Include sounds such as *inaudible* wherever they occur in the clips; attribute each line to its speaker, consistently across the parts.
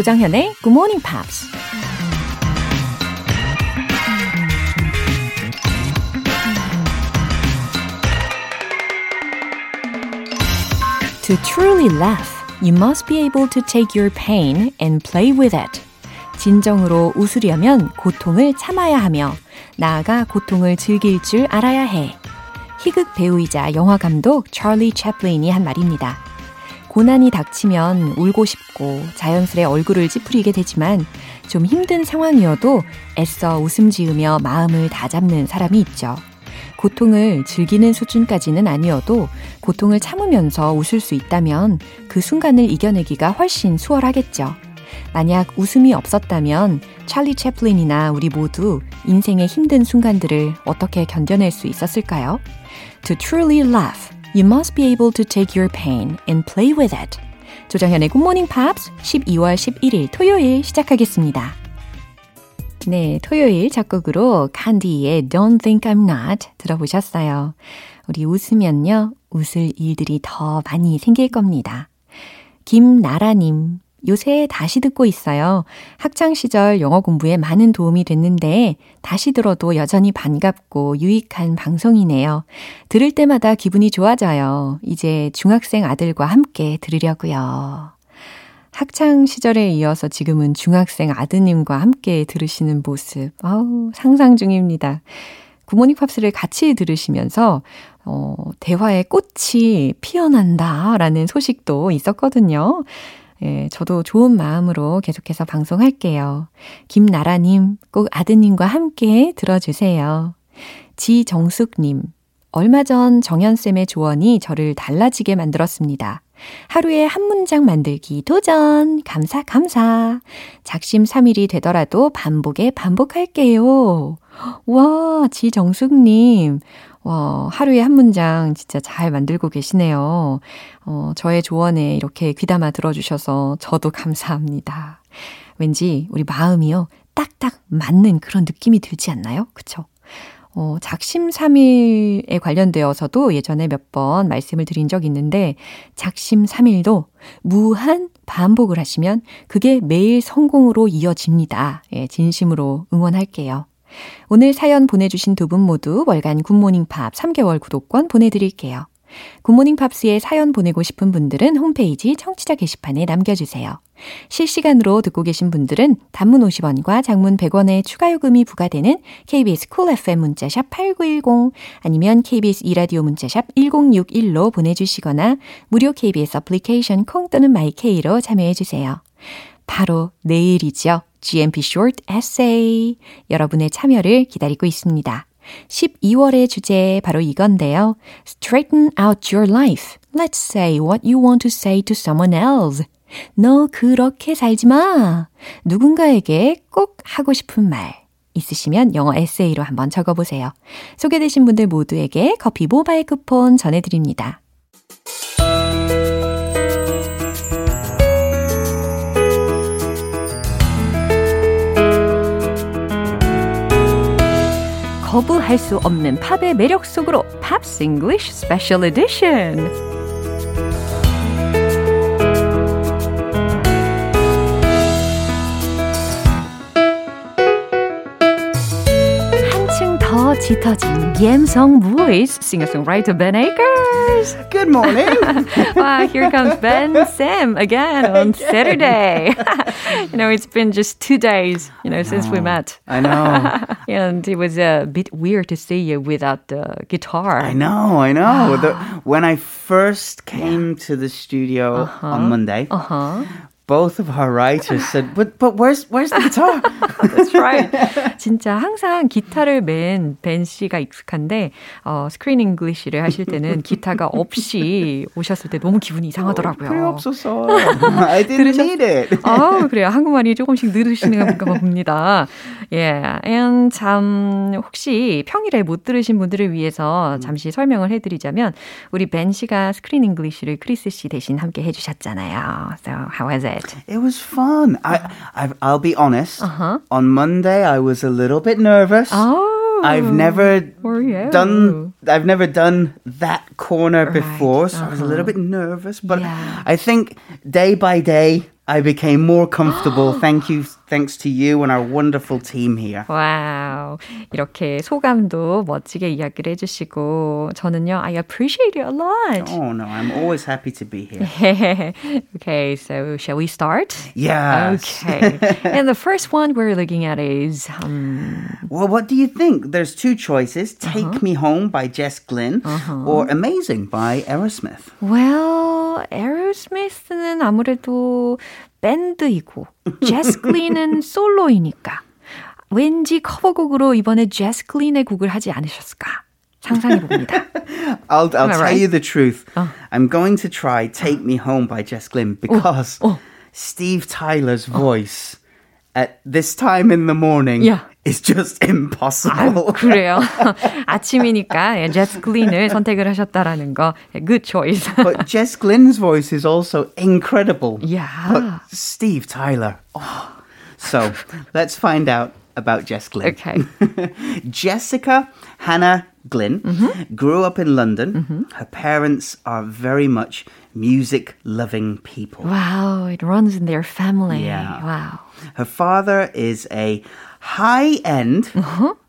Speaker 1: 조장현의 Good Morning Pops. To truly laugh, you must be able to take your pain and play with it. 진정으로 웃으려면 고통을 참아야 하며 나아가 고통을 즐길 줄 알아야 해. 희극 배우이자 영화 감독 찰리 채플린이 한 말입니다. 고난이 닥치면 울고 싶고 자연스레 얼굴을 찌푸리게 되지만 좀 힘든 상황이어도 애써 웃음 지으며 마음을 다잡는 사람이 있죠. 고통을 즐기는 수준까지는 아니어도 고통을 참으면서 웃을 수 있다면 그 순간을 이겨내기가 훨씬 수월하겠죠. 만약 웃음이 없었다면 찰리 채플린이나 우리 모두 인생의 힘든 순간들을 어떻게 견뎌낼 수 있었을까요? To truly laugh, you must be able to take your pain and play with it. 조정현의 굿모닝 팝스 12월 11일 토요일 시작하겠습니다. 네, 토요일 작곡으로 칸디의 Don't Think I'm Not 들어보셨어요. 우리 웃으면요, 웃을 일들이 더 많이 생길 겁니다. 김나라님, 요새 다시 듣고 있어요. 학창시절 영어 공부에 많은 도움이 됐는데 다시 들어도 여전히 반갑고 유익한 방송이네요. 들을 때마다 기분이 좋아져요. 이제 중학생 아들과 함께 들으려고요. 학창 시절에 이어서 지금은 중학생 아드님과 함께 들으시는 모습. 아우, 상상 중입니다. 구모닝 팝스를 같이 들으시면서 어, 대화의 꽃이 피어난다 라는 소식도 있었거든요. 예, 저도 좋은 마음으로 계속해서 방송할게요. 김나라님, 꼭 아드님과 함께 들어주세요. 지정숙님, 얼마 전 정연쌤의 조언이 저를 달라지게 만들었습니다. 하루에 한 문장 만들기 도전! 감사, 감사! 작심 3일이 되더라도 반복에 반복할게요. 와, 지정숙님. 와, 하루에 한 문장 진짜 잘 만들고 계시네요. 어, 저의 조언에 이렇게 귀담아 들어주셔서 저도 감사합니다. 왠지 우리 마음이요, 딱딱 맞는 그런 느낌이 들지 않나요? 그쵸? 어, 작심3일에 관련되어서도 예전에 몇 번 말씀을 드린 적 있는데, 작심3일도 무한 반복을 하시면 그게 매일 성공으로 이어집니다. 예, 진심으로 응원할게요. 오늘 사연 보내주신 두 분 모두 월간 굿모닝 팝 3개월 구독권 보내드릴게요. 굿모닝 팝스에 사연 보내고 싶은 분들은 홈페이지 청취자 게시판에 남겨주세요. 실시간으로 듣고 계신 분들은 단문 50원과 장문 100원의 추가 요금이 부과되는 KBS Cool FM 문자 샵 8910 아니면 KBS 2라디오 문자 샵 1061로 보내주시거나 무료 KBS 애플리케이션 콩 또는 my K로 참여해주세요. 바로 내일이죠. GMP Short Essay. 여러분의 참여를 기다리고 있습니다. 12월의 주제 바로 이건데요. Straighten out your life. Let's say what you want to say to someone else. 너 그렇게 살지 마. 누군가에게 꼭 하고 싶은 말. 있으시면 영어 에세이로 한번 적어보세요. 소개되신 분들 모두에게 커피 모바일 쿠폰 전해드립니다. 거부할 수 없는 팝의 매력 속으로 Pops English Special Edition. 짙어진 감성 voice singer-songwriter Ben Akers.
Speaker 2: Good morning. *laughs*
Speaker 1: wow, here comes Ben *laughs* Sam again on Saturday. *laughs* you know, it's been just two days, you know, since we met.
Speaker 2: I know.
Speaker 1: and it was a bit weird to see you without the guitar.
Speaker 2: I know, I know. *sighs* the, when I first came to the studio
Speaker 1: Uh-huh.
Speaker 2: on Monday,
Speaker 1: Uh-huh.
Speaker 2: Both of our writers said, "But but where's where's the guitar?" *laughs*
Speaker 1: That's right. 진짜 항상 기타를 맨 벤 씨가 익숙한데 어, Screen English를 하실 때는 기타가 없이 오셨을 때 너무 기분이 이상하더라고요.
Speaker 2: 필요 없었어. *laughs* I didn't need it.
Speaker 1: 아, 그래요. 한국말이 조금씩 늘으시는가 봅니다. 예. and 참 혹시 평일에 못 들으신 분들을 위해서 잠시 설명을 해드리자면 우리 벤 씨가 Screen English를 크리스 씨 대신 함께 해주셨잖아요. So how was it?
Speaker 2: It was fun. I, I I'll be honest.
Speaker 1: Uh-huh.
Speaker 2: On Monday, I was a little bit nervous.
Speaker 1: Oh,
Speaker 2: I've never done I've never done that corner
Speaker 1: Right,
Speaker 2: before, so I was a little
Speaker 1: uh-huh.
Speaker 2: bit nervous. But
Speaker 1: Yeah.
Speaker 2: I think day by day I became more comfortable. *gasps* Thank you, thanks to you and our wonderful team here.
Speaker 1: 와우. 이렇게 소감도 멋지게 이야기를 해주시고, 저는요, I appreciate it a lot.
Speaker 2: Oh no, I'm always happy to be here. *laughs*
Speaker 1: okay, so shall we start?
Speaker 2: Yes.
Speaker 1: Okay. *laughs* and the first one we're looking at is, um,
Speaker 2: Well, what do you think? There's two choices: "Take Me Home" by Jess Glynn or "Amazing" by Aerosmith.
Speaker 1: well, 에어스미스는 아무래도 밴드이고, 제스 클린은 솔로이니까, 왠지 커버곡으로 이번에 제스 클린의 곡을 하지 않으셨을까? 상상해 봅니다.
Speaker 2: I'll, I'll tell
Speaker 1: right?
Speaker 2: you the truth. I'm going to try "Take Me Home" by Jess Glynn because Steve Tyler's voice at this time in the morning
Speaker 1: Yeah.
Speaker 2: is just impossible. *laughs*
Speaker 1: 그래요. *laughs* 아침이니까 예, 제스 클린을 선택을 하셨다라는 거. 예, Good choice. *laughs*
Speaker 2: but Jess Glynn's voice is also incredible.
Speaker 1: Yeah.
Speaker 2: But Steve Tyler. Oh. So let's find out about Jess Glynn.
Speaker 1: Okay.
Speaker 2: Jessica Hannah Glynn grew up in London. Her parents are very much music loving people.
Speaker 1: Wow, it runs in their family.
Speaker 2: Yeah.
Speaker 1: Wow.
Speaker 2: Her father is a high end,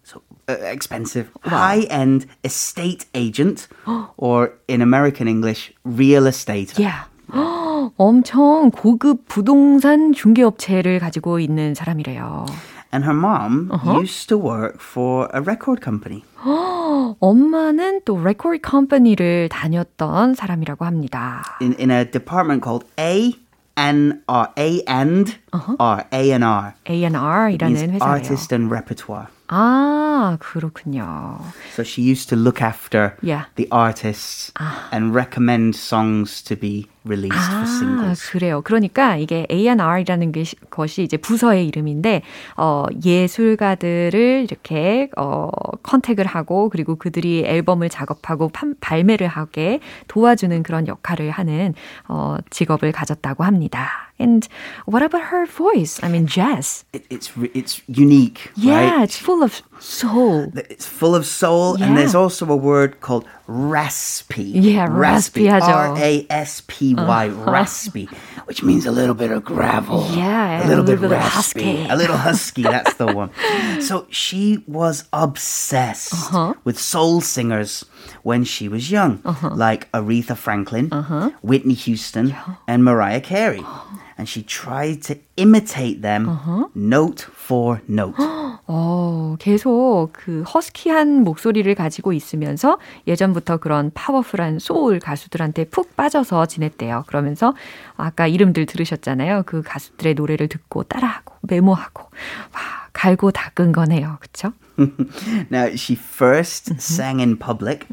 Speaker 2: so uh, expensive, high end estate agent, or in American English, real estate.
Speaker 1: Yeah. *gasps* 엄청 고급 부동산 중개업체를 가지고 있는 사람이래요.
Speaker 2: And her mom used to work for a record company. *gasps*
Speaker 1: 엄마는 또 레코드 컴퍼니를 다녔던 사람이라고 합니다.
Speaker 2: in, in a department called A and R, A and R, A and R.
Speaker 1: A&R이라는
Speaker 2: Means
Speaker 1: 회사예요.
Speaker 2: artist and repertoire.
Speaker 1: 아, 그렇군요.
Speaker 2: So she used to look after
Speaker 1: Yeah.
Speaker 2: the artists and recommend songs to be released for
Speaker 1: 아,
Speaker 2: singles.
Speaker 1: 그래요. 그러니까 이게 A&R이라는 게, 것이 이제 부서의 이름인데, 어, 예술가들을 이렇게, 어, 컨택을 하고, 그리고 그들이 앨범을 작업하고 판, 발매를 하게 도와주는 그런 역할을 하는, 어, 직업을 가졌다고 합니다. And what about her voice? I mean, jazz.
Speaker 2: It, it's it's unique,
Speaker 1: Yeah,
Speaker 2: right?
Speaker 1: it's full of soul.
Speaker 2: It's full of soul,
Speaker 1: Yeah.
Speaker 2: and there's also a word called raspy.
Speaker 1: Yeah, raspy.
Speaker 2: R A S P Y, raspy, which means a little bit of gravel.
Speaker 1: Yeah,
Speaker 2: a little,
Speaker 1: a
Speaker 2: bit,
Speaker 1: little bit
Speaker 2: raspy,
Speaker 1: husky.
Speaker 2: a little husky. That's the *laughs* one. So she was obsessed
Speaker 1: Uh-huh.
Speaker 2: with soul singers when she was young, like Aretha Franklin,
Speaker 1: Uh-huh.
Speaker 2: Whitney Houston, and Mariah Carey. And she tried to imitate them
Speaker 1: Uh-huh.
Speaker 2: note for note.
Speaker 1: 어, *gasps* 계속 그 허스키한 목소리를 가지고 있으면서 예전부터 그런 파워풀한 소울 가수들한테 푹 빠져서 지냈대요. 그러면서 아까 이름들 들으셨잖아요. 그 가수들의 노래를 듣고 따라하고 메모하고 와, 갈고 닦은 거네요. 그쵸?
Speaker 2: Now, she 1st
Speaker 1: Mm-hmm.
Speaker 2: sang in public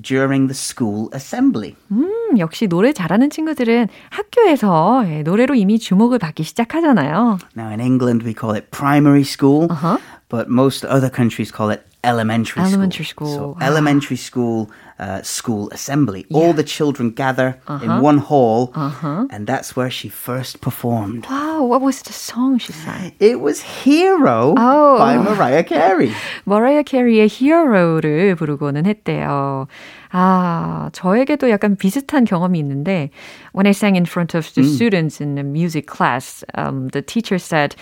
Speaker 2: during the school assembly.
Speaker 1: 음, 역시 노래 잘하는 친구들은 학교에서 예, 노래로 이미 주목을 받기 시작하잖아요.
Speaker 2: Now, in England, we call it primary school,
Speaker 1: Uh-huh.
Speaker 2: but most other countries call it elementary,
Speaker 1: Elementary
Speaker 2: school.
Speaker 1: school.
Speaker 2: So, elementary school, uh, school assembly. All the children gather
Speaker 1: Uh-huh.
Speaker 2: in one hall, and that's where she first performed.
Speaker 1: Wow, what was the song she sang?
Speaker 2: It was Hero
Speaker 1: Oh.
Speaker 2: by Mariah Carey. *laughs*
Speaker 1: 머라이어 캐리의 히어로를 부르고는 했대요. 아, 저에게도 약간 비슷한 경험이 있는데, when I sang in front of the students in a music class, um, the teacher said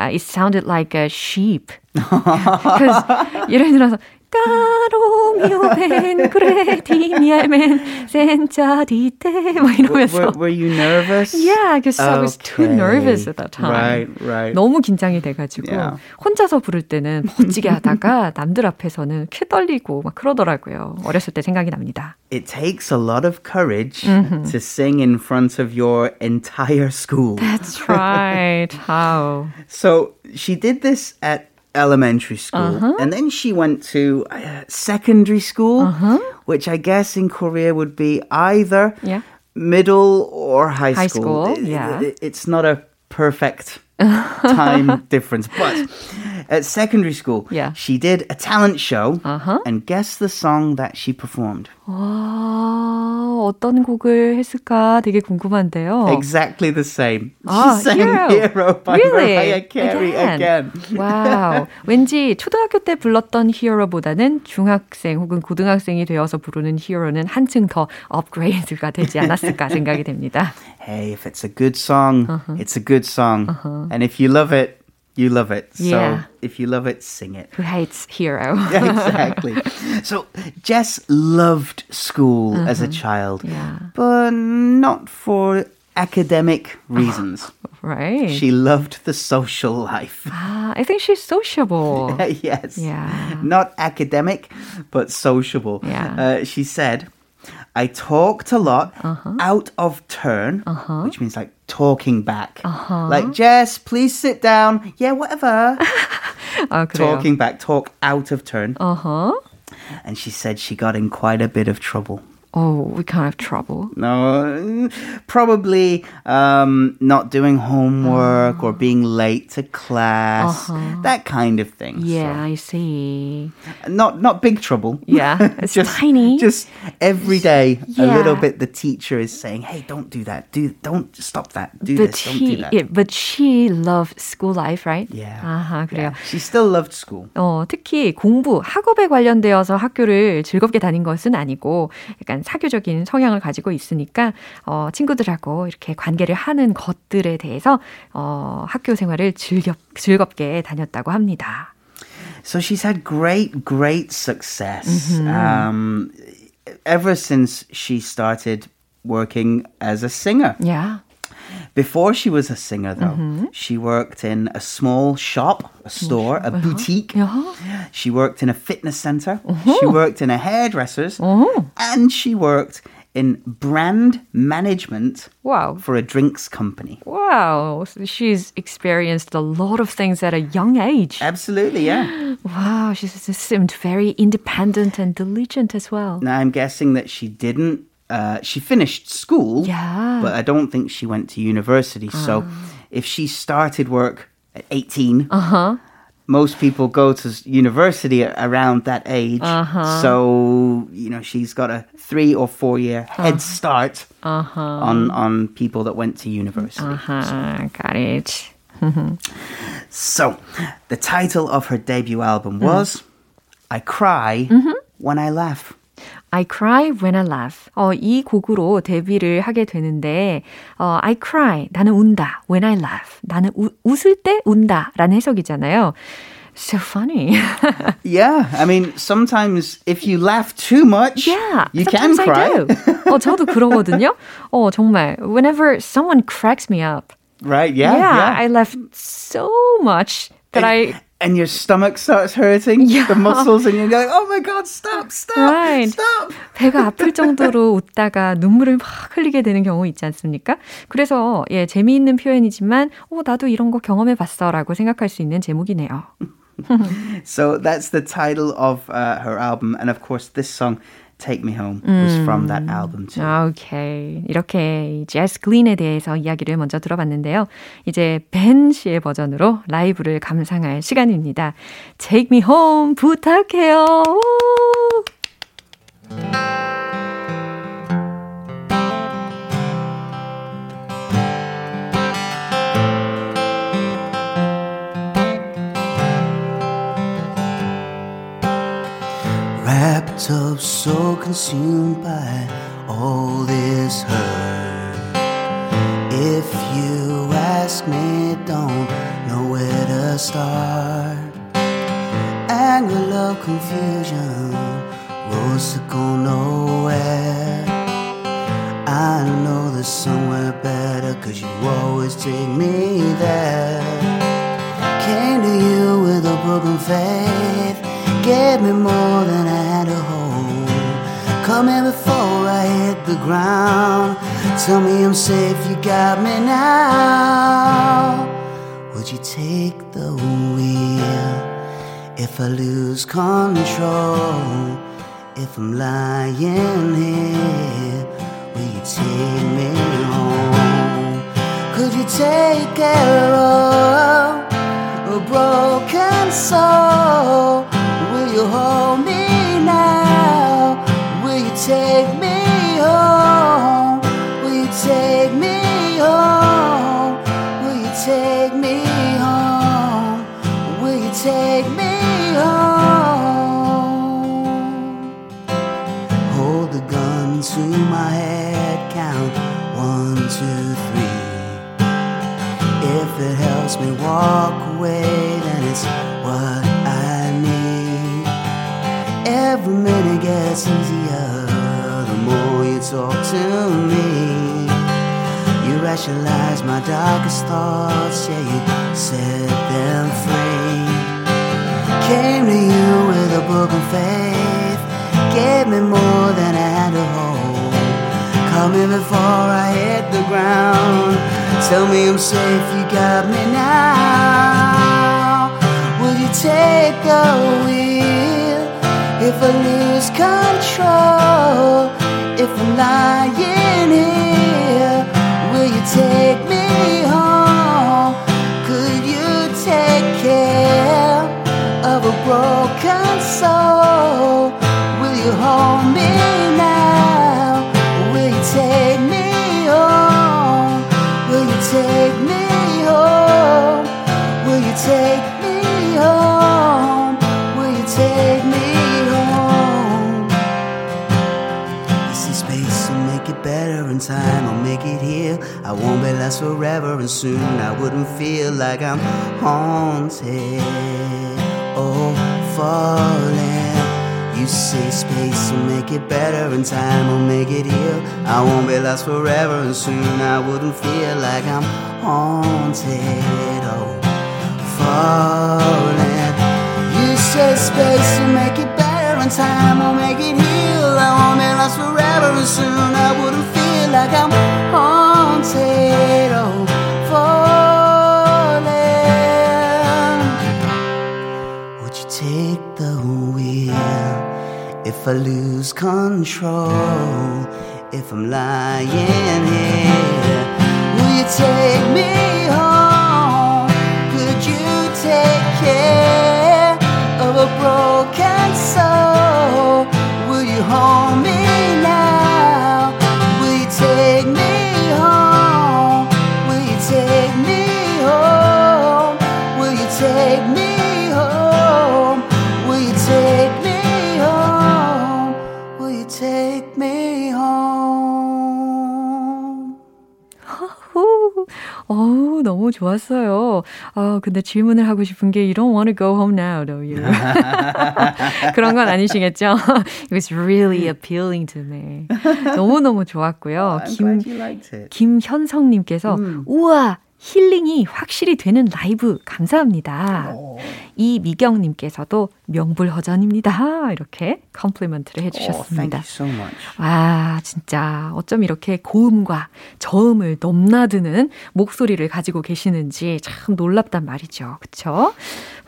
Speaker 1: uh, it sounded like a sheep. *laughs* *laughs* Because 예를 들어서 까로미오 벤 그레 디미알멘 센자 디테 막 이러면서
Speaker 2: were, were you nervous?
Speaker 1: Yeah, because I was too
Speaker 2: Okay.
Speaker 1: nervous at that time.
Speaker 2: Right, right.
Speaker 1: 너무 긴장이 돼가지고
Speaker 2: Yeah.
Speaker 1: 혼자서 부를 때는 멋지게 하다가 *laughs* 남들 앞에서는 쾌 떨리고 막 그러더라고요. 어렸을 때 생각이 납니다.
Speaker 2: It takes a lot of courage
Speaker 1: Mm-hmm.
Speaker 2: to sing in front of your entire school.
Speaker 1: That's right. *laughs* How?
Speaker 2: So she did this at elementary school,
Speaker 1: Uh-huh.
Speaker 2: and then she went to uh, secondary school,
Speaker 1: Uh-huh.
Speaker 2: which I guess in Korea would be either
Speaker 1: Yeah.
Speaker 2: middle or high,
Speaker 1: High
Speaker 2: school.
Speaker 1: school, yeah.
Speaker 2: it- it's not a perfect time difference, but at secondary school,
Speaker 1: Yeah.
Speaker 2: she did a talent show,
Speaker 1: Uh-huh.
Speaker 2: and guess the song that she performed.
Speaker 1: 와, 어떤 곡을 했을까 되게 궁금한데요.
Speaker 2: Exactly the same.
Speaker 1: 아,
Speaker 2: She sang
Speaker 1: Hero.
Speaker 2: Hero by
Speaker 1: Really?
Speaker 2: Mariah Carey again.
Speaker 1: 와우. 왠지 초등학교 때 불렀던 Hero보다는 중학생 혹은 고등학생이 되어서 부르는 Hero는 한층 더 업그레이드가 되지 않았을까 생각이 됩니다.
Speaker 2: Hey, if it's a good song, it's a good song. And if you love it, you love it. So
Speaker 1: Yeah.
Speaker 2: if you love it, sing it.
Speaker 1: Who hates Hero? *laughs*
Speaker 2: exactly. So Jess loved school as a child,
Speaker 1: Yeah.
Speaker 2: but not for academic *laughs* reasons.
Speaker 1: right.
Speaker 2: She loved the social life.
Speaker 1: Ah, I think she's sociable. *laughs*
Speaker 2: yes.
Speaker 1: Yeah.
Speaker 2: Not academic, but sociable.
Speaker 1: Yeah.
Speaker 2: Uh, she said, I talked a lot
Speaker 1: uh-huh.
Speaker 2: out of turn, uh-huh. which means like talking back. Uh-huh. Like, Jess, please sit down. Yeah, whatever. *laughs*
Speaker 1: Oh, 아,
Speaker 2: talking back, talk out of turn.
Speaker 1: Uh-huh.
Speaker 2: And she said she got in quite a bit of trouble.
Speaker 1: Oh, we can't have trouble.
Speaker 2: No, probably um, not doing homework or being late to class, that kind of thing.
Speaker 1: Uh-huh. Yeah, I see.
Speaker 2: So, not not big trouble.
Speaker 1: Yeah, *laughs* it's
Speaker 2: just
Speaker 1: tiny.
Speaker 2: Just every day, a
Speaker 1: Yeah.
Speaker 2: little bit. The teacher is saying, "Hey, don't do that. Do don't stop that. Do
Speaker 1: but
Speaker 2: this. Don't do
Speaker 1: he,
Speaker 2: that."
Speaker 1: yeah, but she loved school life, right?
Speaker 2: Yeah.
Speaker 1: 아하, 그래요.
Speaker 2: Yeah. She still loved school.
Speaker 1: 어, 특히 공부, 학업에 관련되어서 학교를 즐겁게 다닌 것은 아니고 약간 사교적인 성향을 가지고 있으니까 어, 친구들하고 이렇게 관계를 하는 것들에 대해서 어, 학교 생활을 즐겁, 즐겁게 다녔다고 합니다.
Speaker 2: So she's had great, great success.
Speaker 1: Mm-hmm.
Speaker 2: Um, ever since she started working as a singer.
Speaker 1: Yeah.
Speaker 2: Before she was a singer, though,
Speaker 1: Mm-hmm.
Speaker 2: she worked in a small shop, a store, a boutique.
Speaker 1: Uh-huh.
Speaker 2: She worked in a fitness center. She worked in a hairdresser's.
Speaker 1: Uh-huh.
Speaker 2: And she worked in brand management
Speaker 1: Wow.
Speaker 2: for a drinks company.
Speaker 1: Wow. So she's experienced a lot of things at a young age.
Speaker 2: Absolutely, yeah. *gasps*
Speaker 1: Wow. She seemed very independent and diligent as well.
Speaker 2: now, I'm guessing that she didn't. Uh, she finished school,
Speaker 1: Yeah.
Speaker 2: but I don't think she went to university. So, if she started work at 18,
Speaker 1: Uh-huh.
Speaker 2: most people go to university around that age.
Speaker 1: Uh-huh.
Speaker 2: So, you know, she's got a three or four year
Speaker 1: Uh-huh.
Speaker 2: head start on, on people that went to university.
Speaker 1: Uh-huh. Got it. *laughs*
Speaker 2: So, the title of her debut album was I Cry When I Laugh.
Speaker 1: I cry when I laugh. 어, 이 곡으로 데뷔를 하게 되는데, 어, I cry. 나는 운다. When I laugh. 나는 우, 웃을 때 운다. 라는 해석이잖아요. So funny.
Speaker 2: Yeah, I mean, sometimes if you laugh too much,
Speaker 1: yeah.
Speaker 2: you can cry.
Speaker 1: I do. 어, 저도 그러거든요. 어, 정말. Whenever someone cracks me up.
Speaker 2: Right? Yeah.
Speaker 1: yeah, I laugh so much that I
Speaker 2: and your stomach starts hurting,
Speaker 1: Yeah.
Speaker 2: the muscles, and you're like, oh my God, stop, stop,
Speaker 1: Right.
Speaker 2: stop.
Speaker 1: 배가 아플 정도로 *laughs* 웃다가 눈물을 막 흘리게 되는 경우 있지 않습니까? 그래서 예, 재미있는 표현이지만 어, 나도 이런 거 경험해 봤어라고 생각할 수 있는 제목이네요. *laughs*
Speaker 2: So that's the title of uh, her album. And of course, this song, Take Me Home, was from that album too.
Speaker 1: 오케이. 이렇게 제스 글린에 대해서 이야기를 먼저 들어봤는데요. 이제 벤 씨의 버전으로 라이브를 감상할 시간입니다. Take me home 부탁해요.
Speaker 2: Consumed by all this hurt. If you ask me, don't know where to start. Anger, love, confusion, roads that go nowhere. I know there's somewhere better, cause you always take me there. Came to you with a broken faith, gave me more than I had to hold. Here before I hit the ground. Tell me I'm safe, you got me now. Would you take the wheel if I lose control? If I'm lying here, will you take me home? Could you take care of a broken soul? Will you hold me now? take me home? Will you take me home? Will you take me home? Will you take me home? Hold the gun to my head, count one, two, three. If it helps me walk away, then it's what I need. Every minute gets easier talk to me. You rationalize my darkest thoughts, yeah, you set them free. Came to you with a book of faith, gave me more than I had to hold. Me before I hit the ground. Tell me I'm safe, you got me now. Will you take the wheel if I lose control? If I'm lying here, will you take me home? Could you take care of a broken soul? Will you hold me time will make it heal. I won't be last forever, and soon I wouldn't feel like I'm haunted Oh, falling. You say space will make it better, and time will make it heal. I won't be last forever, and soon I wouldn't feel like I'm haunted Oh, falling. You say space will make it better, and time will make it heal. I won't be lost forever, and soon I wouldn't feel like I'm haunted or falling. Would you take the wheel if I lose control? If I'm lying here, will you take me home? Could you take care of a broken soul? Will you hold me
Speaker 1: 어우, 너무 좋았어요. 아, 근데 질문을 하고 싶은 게 You don't want to go home now, do you? 그런 건 아니시겠죠? It was really appealing to me. 너무너무 좋았고요. 김,
Speaker 2: liked it.
Speaker 1: 김현성님께서 우와 힐링이 확실히 되는 라이브 감사합니다. 이미경님께서도 명불허전입니다. 이렇게 compliment를
Speaker 2: Oh,
Speaker 1: 해주셨습니다.
Speaker 2: you so much.
Speaker 1: 와, 진짜 어쩜 이렇게 고음과 저음을 넘나드는 목소리를 가지고 계시는지 참 놀랍단 말이죠. 그쵸?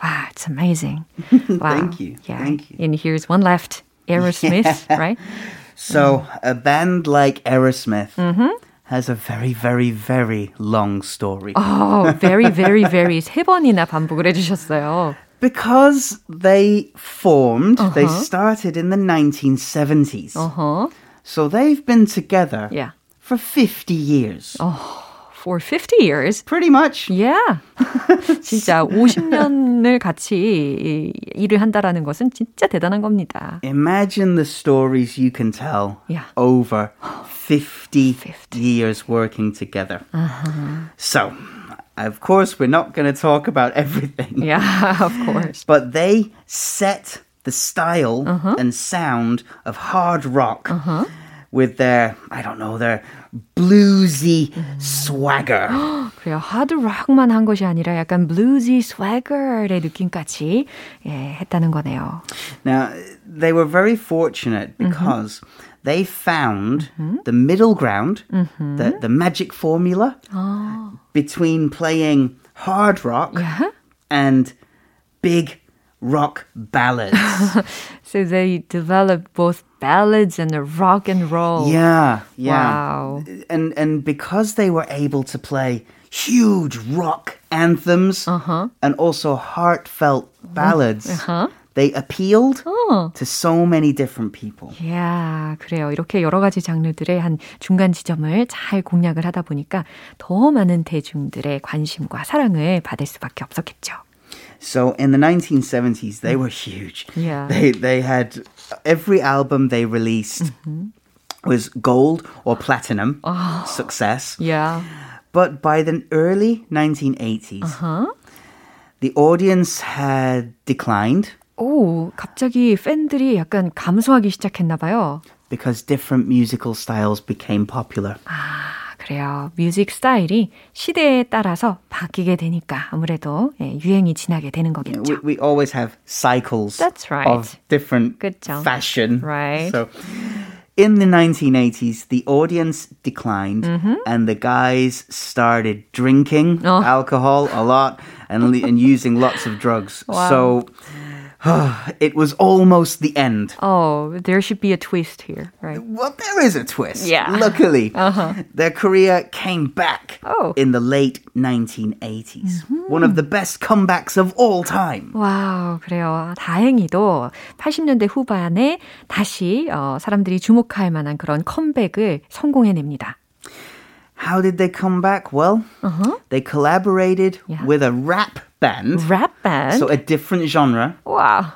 Speaker 1: 와, it's amazing. Wow.
Speaker 2: Thank you.
Speaker 1: Yeah.
Speaker 2: Thank you.
Speaker 1: And here's one left. Aerosmith, right?
Speaker 2: So, a band like Aerosmith has a very, very, very long story.
Speaker 1: Oh, very, very, very 세 *laughs* 번이나 반복을 해주셨어요.
Speaker 2: Because they formed, they
Speaker 1: Uh-huh.
Speaker 2: started in the 1970s.
Speaker 1: Uh-huh.
Speaker 2: So they've been together
Speaker 1: Yeah.
Speaker 2: for 50 years.
Speaker 1: For 50 years.
Speaker 2: Pretty much.
Speaker 1: Yeah. *laughs* 진짜 50년을 같이 이- 일을 한다라는 것은 진짜 대단한 겁니다.
Speaker 2: Imagine the stories you can tell
Speaker 1: Yeah.
Speaker 2: over 50,
Speaker 1: 50.
Speaker 2: years working together.
Speaker 1: Uh-huh.
Speaker 2: So, of course, we're not going to talk about everything.
Speaker 1: Yeah, *laughs* of course.
Speaker 2: But they set the style
Speaker 1: Uh-huh.
Speaker 2: and sound of hard rock with their, I don't know, their bluesy
Speaker 1: Mm.
Speaker 2: swagger. *gasps*
Speaker 1: 그래요. 하드락만 한 것이 아니라 약간 블루지 스웨거의 느낌까지 예, 했다는 거네요.
Speaker 2: Now, they were very fortunate
Speaker 1: Mm-hmm.
Speaker 2: because they found the middle ground,
Speaker 1: Mm-hmm.
Speaker 2: the, the magic formula between playing hard rock
Speaker 1: Yeah.
Speaker 2: and big rock ballads.
Speaker 1: So they developed both ballads and the rock and roll.
Speaker 2: yeah, yeah.
Speaker 1: Wow.
Speaker 2: And and because they were able to play huge rock anthems
Speaker 1: Uh-huh.
Speaker 2: and also heartfelt ballads,
Speaker 1: Uh-huh.
Speaker 2: they appealed
Speaker 1: 어.
Speaker 2: to so many different people.
Speaker 1: 이야, 그래요. 이렇게 여러 가지 장르들의 한 중간 지점을 잘 공략을 하다 보니까 더 많은 대중들의 관심과 사랑을 받을 수밖에 없었겠죠.
Speaker 2: So in the 1970s, they were huge.
Speaker 1: Yeah.
Speaker 2: They they had every album they released was gold or platinum success.
Speaker 1: Yeah.
Speaker 2: But by the early 1980s,
Speaker 1: Huh?
Speaker 2: the audience had declined
Speaker 1: 오, 갑자기 팬들이 약간 감소하기 시작했나 봐요.
Speaker 2: Because different musical styles became popular.
Speaker 1: 아, 그래요. 뮤직 스타일이 시대에 따라서 바뀌게 되니까 아무래도 예, 유행이 지나게 되는 거겠죠.
Speaker 2: We, we always have cycles
Speaker 1: That's right.
Speaker 2: of different
Speaker 1: 그쵸.
Speaker 2: fashion.
Speaker 1: Right.
Speaker 2: So in the 1980s, the audience declined
Speaker 1: Mm-hmm.
Speaker 2: and the guys started drinking
Speaker 1: Oh.
Speaker 2: alcohol a lot and, le- and using lots of drugs.
Speaker 1: Wow.
Speaker 2: So *sighs* it was almost the end.
Speaker 1: Oh, there should be a twist here, right?
Speaker 2: Well, there is a twist.
Speaker 1: Yeah. Uh-huh.
Speaker 2: Luckily, *laughs* their career came back
Speaker 1: Oh.
Speaker 2: in the late 1980s. One of the best comebacks of all time.
Speaker 1: 와우, 그래요. 다행히도 80년대 후반에 다시 어, 사람들이 주목할 만한 그런 컴백을 성공해냅니다.
Speaker 2: How did they come back? Well, they collaborated
Speaker 1: Uh-huh. Yeah.
Speaker 2: with a rap band.
Speaker 1: Rap band?
Speaker 2: So a different genre.
Speaker 1: Wow.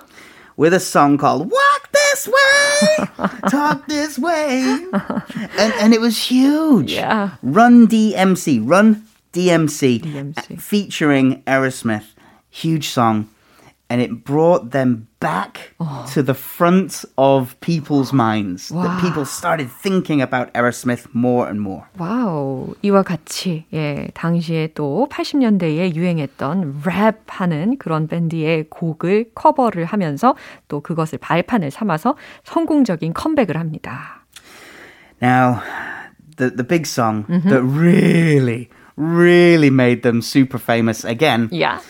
Speaker 2: With a song called Walk This Way, *laughs* Talk This Way. And, and it was huge.
Speaker 1: Yeah.
Speaker 2: Run DMC, Run DMC,
Speaker 1: DMC.
Speaker 2: featuring Aerosmith. Huge song And it brought them back
Speaker 1: Oh.
Speaker 2: to the front of people's minds. That people started thinking about Aerosmith more and more.
Speaker 1: 와우. 이와 같이, 예, 당시에 또 80년대에 유행했던 랩하는 그런 밴드의 곡을 커버를 하면서 또 그것을 발판을 삼아서 성공적인 컴백을 합니다.
Speaker 2: Now, the the big song that really, really made them super famous again
Speaker 1: 야.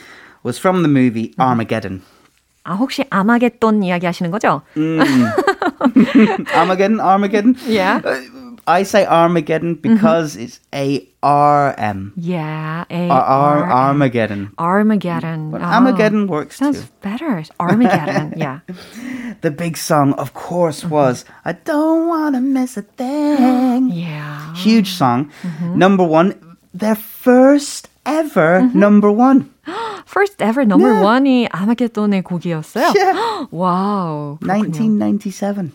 Speaker 2: was from the movie Armageddon.
Speaker 1: 아, 혹시 아마겟돈 이야기 하시는 거죠?
Speaker 2: Armageddon, *laughs* Armageddon.
Speaker 1: Yeah.
Speaker 2: Uh, I say Armageddon because it's A R M.
Speaker 1: Yeah. A
Speaker 2: Ar- Ar-
Speaker 1: R-
Speaker 2: Armageddon.
Speaker 1: Armageddon.
Speaker 2: But
Speaker 1: Oh,
Speaker 2: Armageddon works
Speaker 1: Sounds
Speaker 2: too.
Speaker 1: better. Armageddon. *laughs* yeah.
Speaker 2: The big song, of course, was I Don't Wanna Miss a Thing. *gasps*
Speaker 1: Yeah.
Speaker 2: Huge song. Number one. Their first ever number one. *gasps*
Speaker 1: First ever number
Speaker 2: 네.
Speaker 1: one이 아마겟돈의 곡이었어요.
Speaker 2: Yeah.
Speaker 1: 와우. 그렇군요.
Speaker 2: 1997.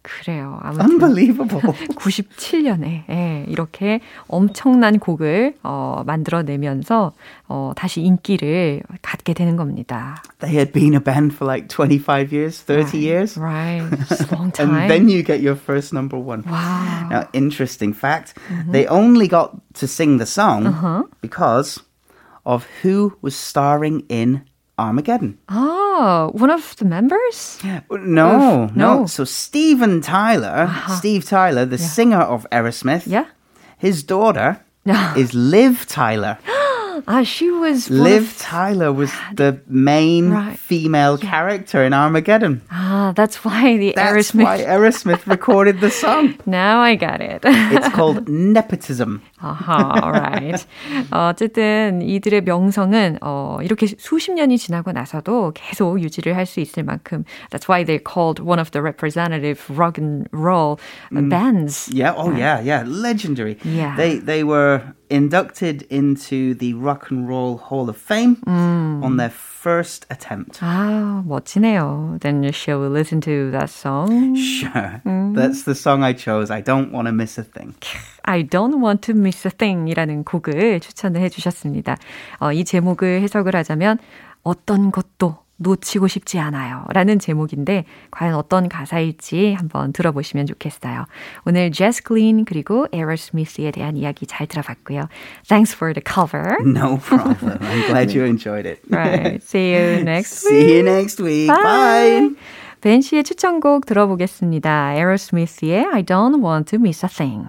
Speaker 1: 그래요. 아무튼
Speaker 2: Unbelievable.
Speaker 1: 97년에 예, 이렇게 엄청난 곡을 어, 만들어내면서 어, 다시 인기를 갖게 되는 겁니다.
Speaker 2: they had been a band for like 25 years, 30 years.
Speaker 1: Right. Just a long time.
Speaker 2: And then you get your first number one.
Speaker 1: wow.
Speaker 2: Now, interesting fact they only got to sing the song because of who was starring in Armageddon.
Speaker 1: Ah, one of the members?
Speaker 2: No, no.
Speaker 1: no.
Speaker 2: So, Steven Tyler, Steve Tyler, the singer of Aerosmith,
Speaker 1: Yeah.
Speaker 2: his daughter *laughs* is Liv Tyler. *gasps* *gasps*
Speaker 1: Ah, she was one
Speaker 2: Liv
Speaker 1: of-
Speaker 2: Tyler was the main
Speaker 1: Right.
Speaker 2: female character in Armageddon.
Speaker 1: Ah, that's why the
Speaker 2: That's
Speaker 1: Aerosmith.
Speaker 2: why Aerosmith recorded *laughs* the song.
Speaker 1: Now I got it.
Speaker 2: It's called nepotism. *laughs*
Speaker 1: 아하, alright. *laughs* 어, 어쨌든 이들의 명성은 어, 이렇게 수십 년이 지나고 나서도 계속 유지를 할 수 있을 만큼 that's why they're called one of the representative rock and roll bands.
Speaker 2: Yeah. Oh, yeah. Yeah. Legendary.
Speaker 1: Yeah.
Speaker 2: They they were inducted into the Rock and Roll Hall of Fame on their first attempt.
Speaker 1: 아, 멋지네요. Then shall we listen to that song?
Speaker 2: Sure. That's the song I chose. I don't want to miss a thing.
Speaker 1: I don't want to miss a thing 이라는 곡을 추천을 해주셨습니다. 어, 이 제목을 해석을 하자면 어떤 것도 놓치고 싶지 않아요. 라는 제목인데 과연 어떤 가사일지 한번 들어보시면 좋겠어요. 오늘 제스 클린 그리고 에러 스미스에 대한 이야기 잘 들어봤고요. Thanks for the cover.
Speaker 2: No problem. I'm glad you enjoyed it.
Speaker 1: Right. See you next week.
Speaker 2: See you next week. Bye.
Speaker 1: 벤 씨의 추천곡 들어보겠습니다. 에러 스미스의 I don't want to miss a thing.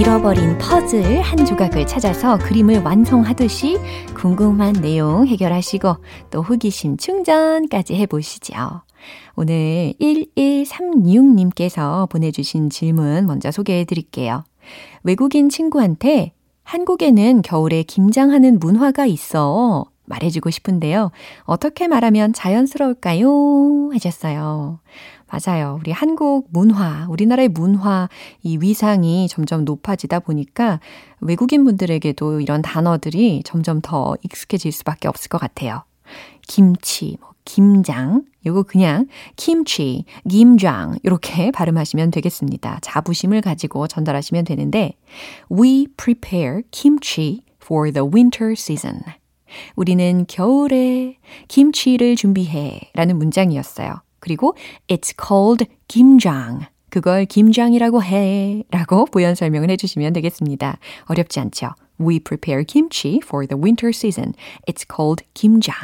Speaker 1: 잃어버린 퍼즐 한 조각을 찾아서 그림을 완성하듯이 궁금한 내용 해결하시고 또 호기심 충전까지 해보시죠. 오늘 1136님께서 보내주신 질문 먼저 소개해 드릴게요. 외국인 친구한테 한국에는 겨울에 김장하는 문화가 있어 말해주고 싶은데요. 어떻게 말하면 자연스러울까요? 하셨어요. 맞아요. 우리 한국 문화, 우리나라의 문화, 이 위상이 점점 높아지다 보니까 외국인 분들에게도 이런 단어들이 점점 더 익숙해질 수밖에 없을 것 같아요. 김치, 뭐, 김장, 요거 그냥 김치, 김장 이렇게 *laughs* 발음하시면 되겠습니다. 자부심을 가지고 전달하시면 되는데 We prepare kimchi for the winter season. 우리는 겨울에 김치를 준비해 라는 문장이었어요. 그리고 It's called 김장. 그걸 김장이라고 해 라고 부연 설명을 해주시면 되겠습니다. 어렵지 않죠? We prepare kimchi for the winter season. It's called 김장.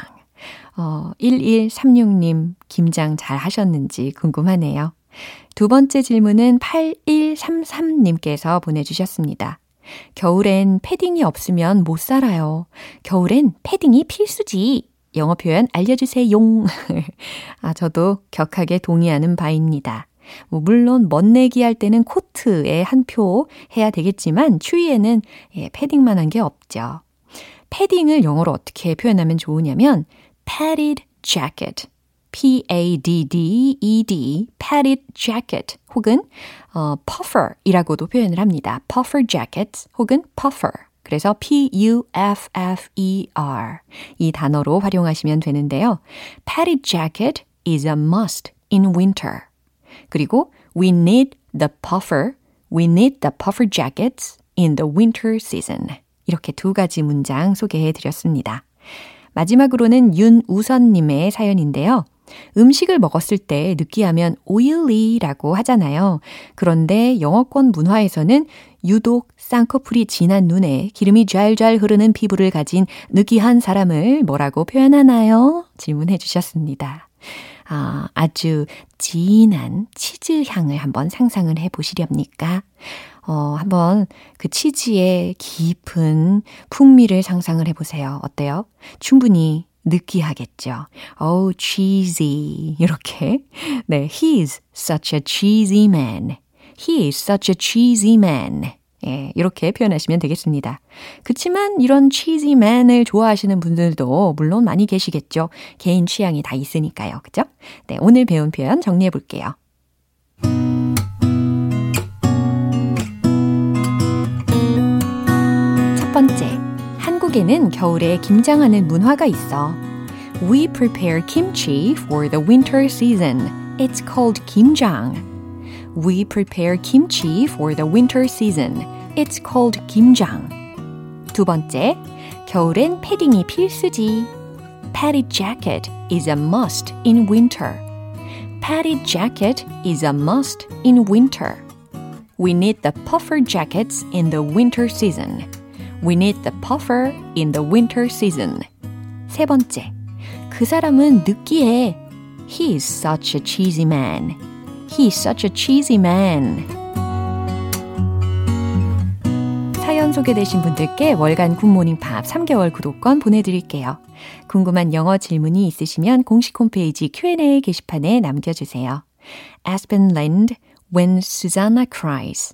Speaker 1: 어, 1136님, 김장 잘 하셨는지 궁금하네요. 두 번째 질문은 8133님께서 보내주셨습니다. 겨울엔 패딩이 없으면 못 살아요. 겨울엔 패딩이 필수지. 영어 표현 알려주세요. *laughs* 아, 저도 격하게 동의하는 바입니다. 뭐 물론 멋내기 할 때는 코트에 한 표 해야 되겠지만 추위에는 예, 패딩만 한 게 없죠. 패딩을 영어로 어떻게 표현하면 좋으냐면 padded jacket, p-a-d-d-e-d, padded jacket 혹은 어, puffer이라고도 표현을 합니다. puffer jacket 혹은 puffer. 그래서 P-U-F-F-E-R 이 단어로 활용하시면 되는데요. padded jacket is a must in winter. 그리고 we need the puffer, we need the puffer jackets in the winter season. 이렇게 두 가지 문장 소개해 드렸습니다. 마지막으로는 윤우선님의 사연인데요. 음식을 먹었을 때 느끼하면 oily라고 하잖아요. 그런데 영어권 문화에서는 유독 쌍꺼풀이 진한 눈에 기름이 좔좔 흐르는 피부를 가진 느끼한 사람을 뭐라고 표현하나요? 질문해 주셨습니다. 아, 아주 진한 치즈 향을 한번 상상을 해 보시렵니까? 어, 한번 그 치즈의 깊은 풍미를 상상을 해 보세요. 어때요? 충분히 느끼하겠죠. Oh, cheesy. 이렇게. 네, he is such a cheesy man. He is such a cheesy man. 예, 이렇게 표현하시면 되겠습니다. 그치만 이런 cheesy man을 좋아하시는 분들도 물론 많이 계시겠죠. 개인 취향이 다 있으니까요. 그죠? 네, 오늘 배운 표현 정리해 볼게요. 한국에는 겨울에 김장하는 문화가 있어. We prepare kimchi for the winter season. It's called 김장. We prepare kimchi for the winter season. It's called 김장. 두 번째, 겨울엔 패딩이 필수지. Padded jacket is a must in winter. Padded jacket is a must in winter. We need the puffer jackets in the winter season. We need the puffer in the winter season. 세 번째, 그 사람은 느끼해. He is such a cheesy man. He is such a cheesy man. 사연 소개되신 분들께 월간 굿모닝 팝 3개월 구독권 보내드릴게요. 궁금한 영어 질문이 있으시면 공식 홈페이지 Q&A 게시판에 남겨주세요. Aspen Land, When Susanna Cries.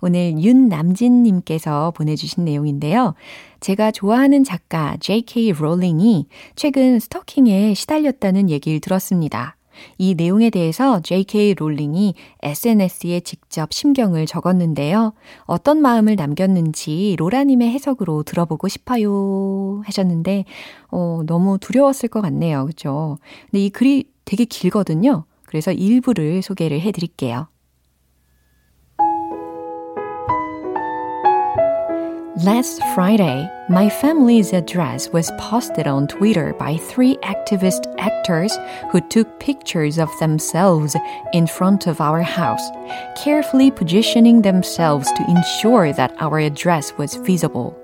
Speaker 1: 오늘 윤남진님께서 보내주신 내용인데요. 제가 좋아하는 작가 J.K. 롤링이 최근 스토킹에 시달렸다는 얘기를 들었습니다. 이 내용에 대해서 J.K. 롤링이 SNS에 직접 심경을 적었는데요. 어떤 마음을 남겼는지 로라님의 해석으로 들어보고 싶어요 하셨는데, 어, 너무 두려웠을 것 같네요. 그죠? 근데 이 글이 되게 길거든요. 그래서 일부를 소개를 해 드릴게요. Last Friday, my family's address was posted on Twitter by three activist actors who took pictures of themselves in front of our house, carefully positioning themselves to ensure that our address was visible.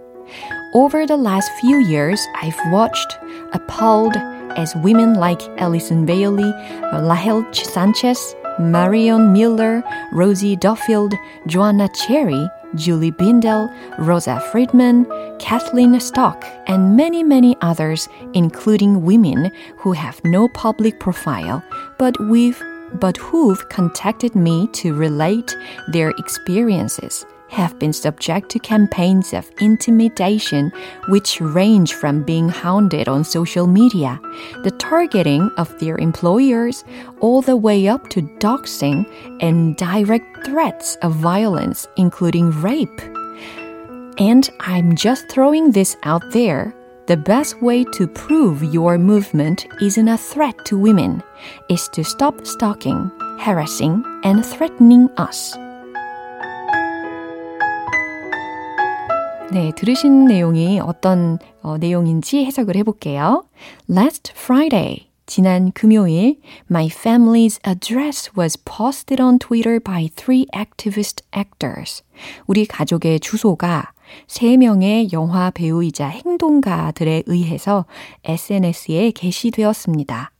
Speaker 1: Over the last few years, I've watched, appalled, as women like Alison Bailey, Lahel Sanchez, Marion Miller, Rosie Duffield, Joanna Cherry, Julie Bindel, Rosa Friedman, Kathleen Stock, and many, many others, including women who have no public profile, but with but who've contacted me to relate their experiences have been subject to campaigns of intimidation, which range from being hounded on social media, the targeting of their employers, all the way up to doxing and direct threats of violence, including rape. And I'm just throwing this out there. The best way to prove your movement isn't a threat to women is to stop stalking, harassing, and threatening us. 네, 들으신 내용이 어떤 어, 내용인지 해석을 해볼게요. Last Friday, 지난 금요일, my family's address was posted on Twitter by three activist actors. 우리 가족의 주소가 세 명의 영화 배우이자 행동가들에 의해서 SNS에 게시되었습니다.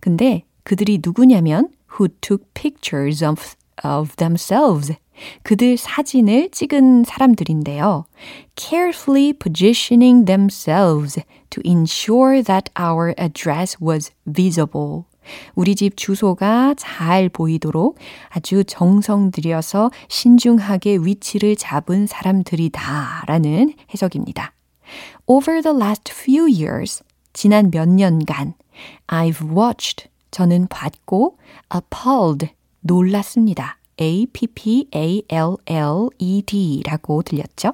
Speaker 1: 근데 그들이 누구냐면 who took pictures of, of themselves 그들 사진을 찍은 사람들인데요. carefully positioning themselves to ensure that our address was visible. 우리 집 주소가 잘 보이도록 아주 정성 들여서 신중하게 위치를 잡은 사람들이다 라는 해석입니다. Over the last few years, 지난 몇 년간, I've watched, 저는 봤고, appalled, 놀랐습니다. A-P-P-A-L-L-E-D 라고 들렸죠?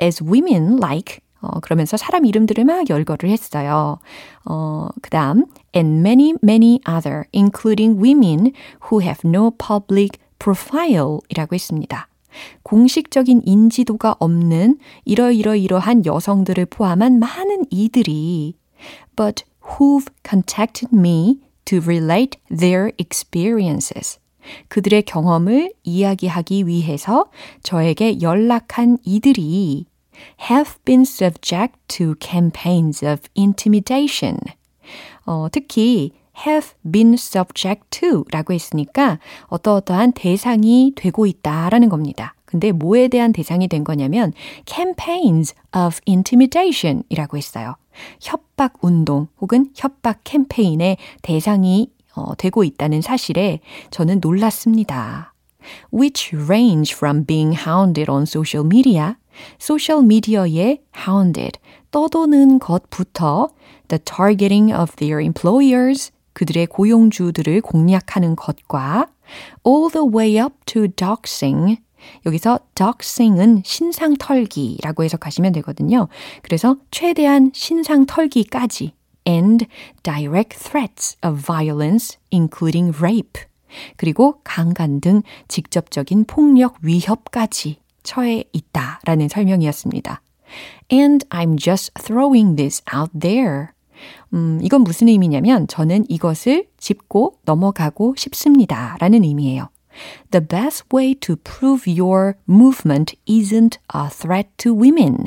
Speaker 1: As women like 어, 그러면서 사람 이름들을 막 열거를 했어요. 어, 그 다음, and many, many other, including women who have no public profile 이라고 했습니다. 공식적인 인지도가 없는 이러이러이러한 여성들을 포함한 많은 이들이 but who've contacted me to relate their experiences. 그들의 경험을 이야기하기 위해서 저에게 연락한 이들이 have been subject to campaigns of intimidation. 어, 특히 have been subject to 라고 했으니까 어떠어떠한 대상이 되고 있다라는 겁니다. 근데 뭐에 대한 대상이 된 거냐면 campaigns of intimidation 이라고 했어요. 협박 운동 혹은 협박 캠페인의 대상이 어, 되고 있다는 사실에 저는 놀랐습니다. Which range from being hounded on social media, 소셜 미디어에 hounded, 떠도는 것부터 the targeting of their employers, 그들의 고용주들을 공략하는 것과 all the way up to doxing, 여기서 doxing은 신상 털기라고 해석하시면 되거든요. 그래서 최대한 신상 털기까지 and direct threats of violence, including rape. 그리고 강간 등 직접적인 폭력 위협까지 처해 있다 라는 설명이었습니다. And I'm just throwing this out there. 음, 이건 무슨 의미냐면 저는 이것을 짚고 넘어가고 싶습니다. 라는 의미예요. The best way to prove your movement isn't a threat to women.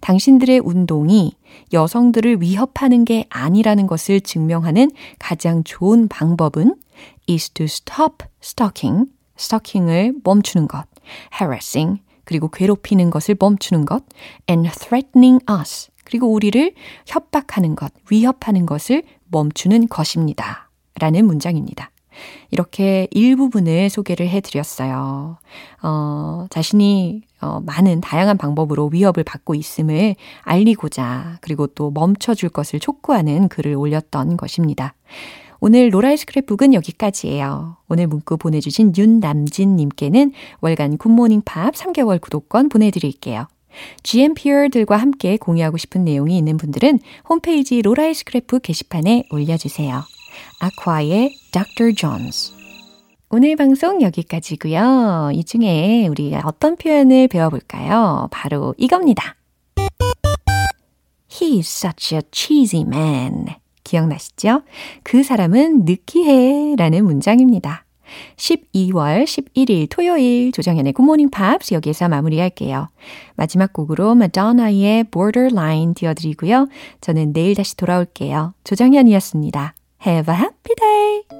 Speaker 1: 당신들의 운동이 여성들을 위협하는 게 아니라는 것을 증명하는 가장 좋은 방법은 is to stop stalking, stalking을 멈추는 것, harassing, 그리고 괴롭히는 것을 멈추는 것, and threatening us, 그리고 우리를 협박하는 것, 위협하는 것을 멈추는 것입니다. 라는 문장입니다. 이렇게 일부분을 소개를 해드렸어요. 어, 자신이 어, 많은 다양한 방법으로 위협을 받고 있음을 알리고자 그리고 또 멈춰줄 것을 촉구하는 글을 올렸던 것입니다. 오늘 로라의 스크랩북은 여기까지예요. 오늘 문구 보내주신 윤남진님께는 월간 굿모닝 팝 3개월 구독권 보내드릴게요. GMPR들과 함께 공유하고 싶은 내용이 있는 분들은 홈페이지 로라의 스크랩북 게시판에 올려주세요. 아쿠아의 Dr. Jones. 오늘 방송 여기까지고요. 이 중에 우리 어떤 표현을 배워볼까요? 바로 이겁니다. He's such a cheesy man. 기억나시죠? 그 사람은 느끼해 라는 문장입니다. 12월 11일 토요일 조정현의 굿모닝 팝스 여기에서 마무리할게요. 마지막 곡으로 마돈나의 Borderline 띄워드리고요. 저는 내일 다시 돌아올게요. 조정현이었습니다. Have a happy day!